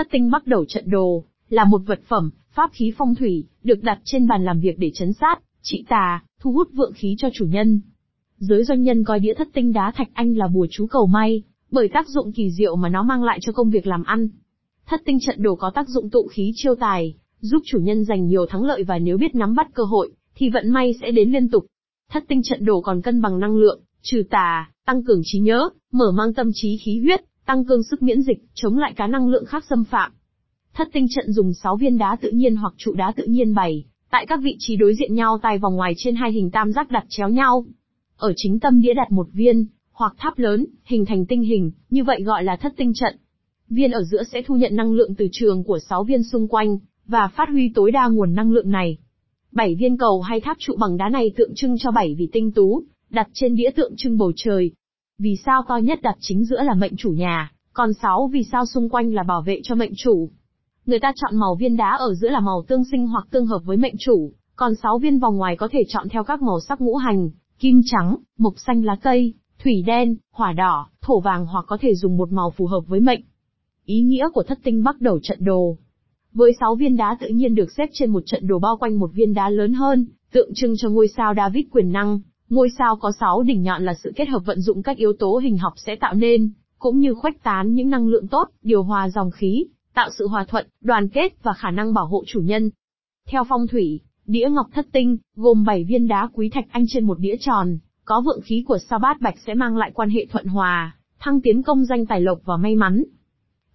Thất tinh bắt đầu trận đồ, là một vật phẩm, pháp khí phong thủy, được đặt trên bàn làm việc để chấn sát, trị tà, thu hút vượng khí cho chủ nhân. Giới doanh nhân coi đĩa thất tinh đá thạch anh là bùa chú cầu may, bởi tác dụng kỳ diệu mà nó mang lại cho công việc làm ăn. Thất tinh trận đồ có tác dụng tụ khí chiêu tài, giúp chủ nhân giành nhiều thắng lợi và nếu biết nắm bắt cơ hội, thì vận may sẽ đến liên tục. Thất tinh trận đồ còn cân bằng năng lượng, trừ tà, tăng cường trí nhớ, mở mang tâm trí khí huyết, tăng cường sức miễn dịch, chống lại cá năng lượng khác xâm phạm. Thất tinh trận dùng 6 viên đá tự nhiên hoặc trụ đá tự nhiên bày, tại các vị trí đối diện nhau tay vòng ngoài trên hai hình tam giác đặt chéo nhau. Ở chính tâm đĩa đặt một viên, hoặc tháp lớn, hình thành tinh hình, như vậy gọi là thất tinh trận. Viên ở giữa sẽ thu nhận năng lượng từ trường của 6 viên xung quanh, và phát huy tối đa nguồn năng lượng này. Bảy viên cầu hay tháp trụ bằng đá này tượng trưng cho bảy vị tinh tú, đặt trên đĩa tượng trưng bầu trời. Vì sao to nhất đặt chính giữa là mệnh chủ nhà, còn sáu vì sao xung quanh là bảo vệ cho mệnh chủ. Người ta chọn màu viên đá ở giữa là màu tương sinh hoặc tương hợp với mệnh chủ, còn sáu viên vòng ngoài có thể chọn theo các màu sắc ngũ hành, kim trắng, mộc xanh lá cây, thủy đen, hỏa đỏ, thổ vàng hoặc có thể dùng một màu phù hợp với mệnh. Ý nghĩa của thất tinh bắt đầu trận đồ. Với 6 viên đá tự nhiên được xếp trên một trận đồ bao quanh một viên đá lớn hơn, tượng trưng cho ngôi sao David quyền năng, ngôi sao có 6 đỉnh nhọn là sự kết hợp vận dụng các yếu tố hình học sẽ tạo nên, cũng như khuếch tán những năng lượng tốt, điều hòa dòng khí, tạo sự hòa thuận, đoàn kết và khả năng bảo hộ chủ nhân. Theo phong thủy, đĩa ngọc thất tinh, gồm 7 viên đá quý thạch anh trên một đĩa tròn, có vượng khí của sao bát bạch sẽ mang lại quan hệ thuận hòa, thăng tiến công danh tài lộc và may mắn.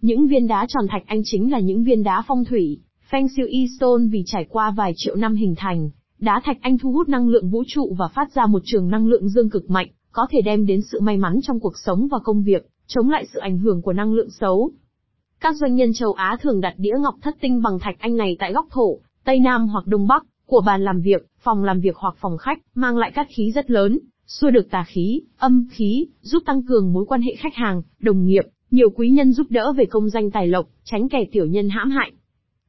Những viên đá tròn thạch anh chính là những viên đá phong thủy, Feng Shui Stone vì trải qua vài triệu năm hình thành, đá thạch anh thu hút năng lượng vũ trụ và phát ra một trường năng lượng dương cực mạnh, có thể đem đến sự may mắn trong cuộc sống và công việc, chống lại sự ảnh hưởng của năng lượng xấu. Các doanh nhân châu Á thường đặt đĩa ngọc thất tinh bằng thạch anh này tại góc thổ, Tây Nam hoặc Đông Bắc, của bàn làm việc, phòng làm việc hoặc phòng khách, mang lại cát khí rất lớn, xua được tà khí, âm khí, giúp tăng cường mối quan hệ khách hàng, đồng nghiệp, nhiều quý nhân giúp đỡ về công danh tài lộc, tránh kẻ tiểu nhân hãm hại.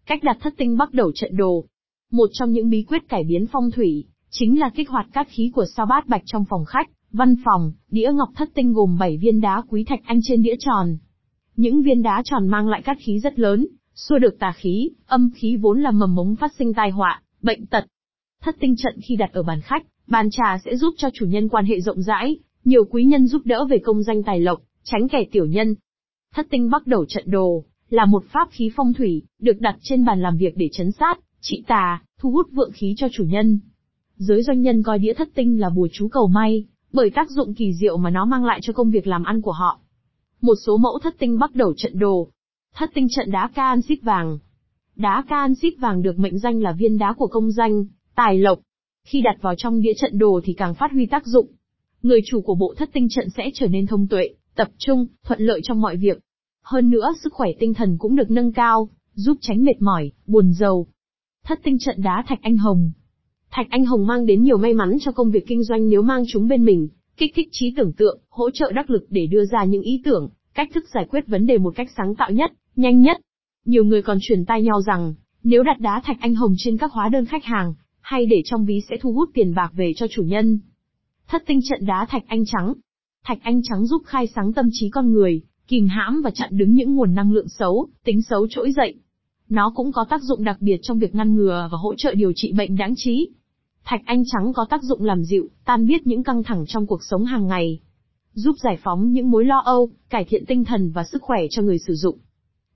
Cách đặt thất tinh bắt đầu trận đồ. Một trong những bí quyết cải biến phong thủy, chính là kích hoạt các khí của sao bát bạch trong phòng khách, văn phòng, đĩa ngọc thất tinh gồm 7 viên đá quý thạch anh trên đĩa tròn. Những viên đá tròn mang lại các khí rất lớn, xua được tà khí, âm khí vốn là mầm mống phát sinh tai họa, bệnh tật. Thất tinh trận khi đặt ở bàn khách, bàn trà sẽ giúp cho chủ nhân quan hệ rộng rãi, nhiều quý nhân giúp đỡ về công danh tài lộc, tránh kẻ tiểu nhân. Thất tinh bắt đầu trận đồ, là một pháp khí phong thủy, được đặt trên bàn làm việc để chấn sát, trị tà, thu hút vượng khí cho chủ nhân. Giới doanh nhân coi đĩa thất tinh là bùa chú cầu may, bởi tác dụng kỳ diệu mà nó mang lại cho công việc làm ăn của họ. Một số mẫu thất tinh bắt đầu trận đồ. Thất tinh trận đá can xít vàng. Đá can xít vàng được mệnh danh là viên đá của công danh, tài lộc. Khi đặt vào trong đĩa trận đồ thì càng phát huy tác dụng. Người chủ của bộ thất tinh trận sẽ trở nên thông tuệ, tập trung, thuận lợi trong mọi việc. Hơn nữa sức khỏe tinh thần cũng được nâng cao, giúp tránh mệt mỏi, buồn giàu. Thất tinh trận đá thạch anh hồng. Thạch anh hồng mang đến nhiều may mắn cho công việc kinh doanh nếu mang chúng bên mình, kích thích trí tưởng tượng, hỗ trợ đắc lực để đưa ra những ý tưởng, cách thức giải quyết vấn đề một cách sáng tạo nhất, nhanh nhất. Nhiều người còn truyền tai nhau rằng, nếu đặt đá thạch anh hồng trên các hóa đơn khách hàng, hay để trong ví sẽ thu hút tiền bạc về cho chủ nhân. Thất tinh trận đá thạch anh trắng. Thạch anh trắng giúp khai sáng tâm trí con người, kìm hãm và chặn đứng những nguồn năng lượng xấu, tính xấu trỗi dậy. Nó cũng có tác dụng đặc biệt trong việc ngăn ngừa và hỗ trợ điều trị bệnh đáng trí. Thạch anh trắng có tác dụng làm dịu, tan biết những căng thẳng trong cuộc sống hàng ngày. Giúp giải phóng những mối lo âu, cải thiện tinh thần và sức khỏe cho người sử dụng.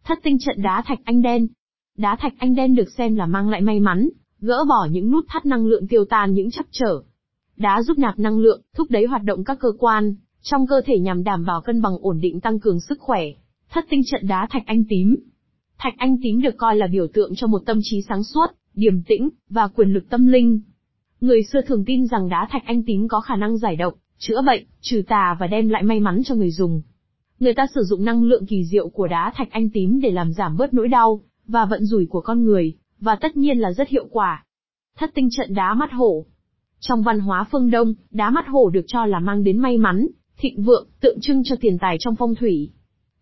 Thất tinh trận đá thạch anh đen. Đá thạch anh đen được xem là mang lại may mắn, gỡ bỏ những nút thắt năng lượng tiêu tan những chấp trở. Đá giúp nạp năng lượng, thúc đẩy hoạt động các cơ quan, trong cơ thể nhằm đảm bảo cân bằng ổn định tăng cường sức khỏe. Thất tinh trận đá thạch anh tím. Thạch anh tím được coi là biểu tượng cho một tâm trí sáng suốt, điềm tĩnh, và quyền lực tâm linh. Người xưa thường tin rằng đá thạch anh tím có khả năng giải độc, chữa bệnh, trừ tà và đem lại may mắn cho người dùng. Người ta sử dụng năng lượng kỳ diệu của đá thạch anh tím để làm giảm bớt nỗi đau, và vận rủi của con người, và tất nhiên là rất hiệu quả. Thất tinh trận đá mắt hổ. Trong văn hóa phương Đông, đá mắt hổ được cho là mang đến may mắn, thịnh vượng, tượng trưng cho tiền tài trong phong thủy.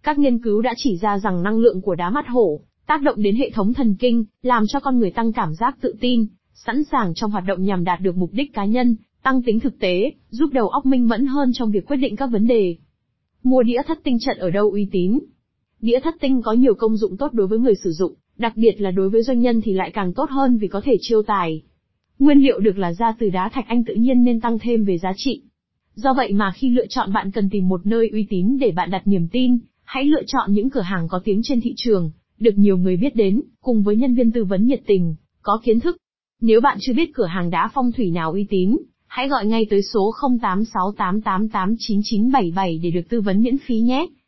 Các nghiên cứu đã chỉ ra rằng năng lượng của đá mắt hổ tác động đến hệ thống thần kinh, làm cho con người tăng cảm giác tự tin, sẵn sàng trong hoạt động nhằm đạt được mục đích cá nhân, tăng tính thực tế, giúp đầu óc minh mẫn hơn trong việc quyết định các vấn đề. Mua đĩa thất tinh trận ở đâu uy tín? Đĩa thất tinh có nhiều công dụng tốt đối với người sử dụng, đặc biệt là đối với doanh nhân thì lại càng tốt hơn vì có thể chiêu tài. Nguyên liệu được là ra từ đá thạch anh tự nhiên nên tăng thêm về giá trị. Do vậy mà khi lựa chọn bạn cần tìm một nơi uy tín để bạn đặt niềm tin, hãy lựa chọn những cửa hàng có tiếng trên thị trường, được nhiều người biết đến, cùng với nhân viên tư vấn nhiệt tình, có kiến thức. Nếu bạn chưa biết cửa hàng đá phong thủy nào uy tín, hãy gọi ngay tới số 0868889977 để được tư vấn miễn phí nhé.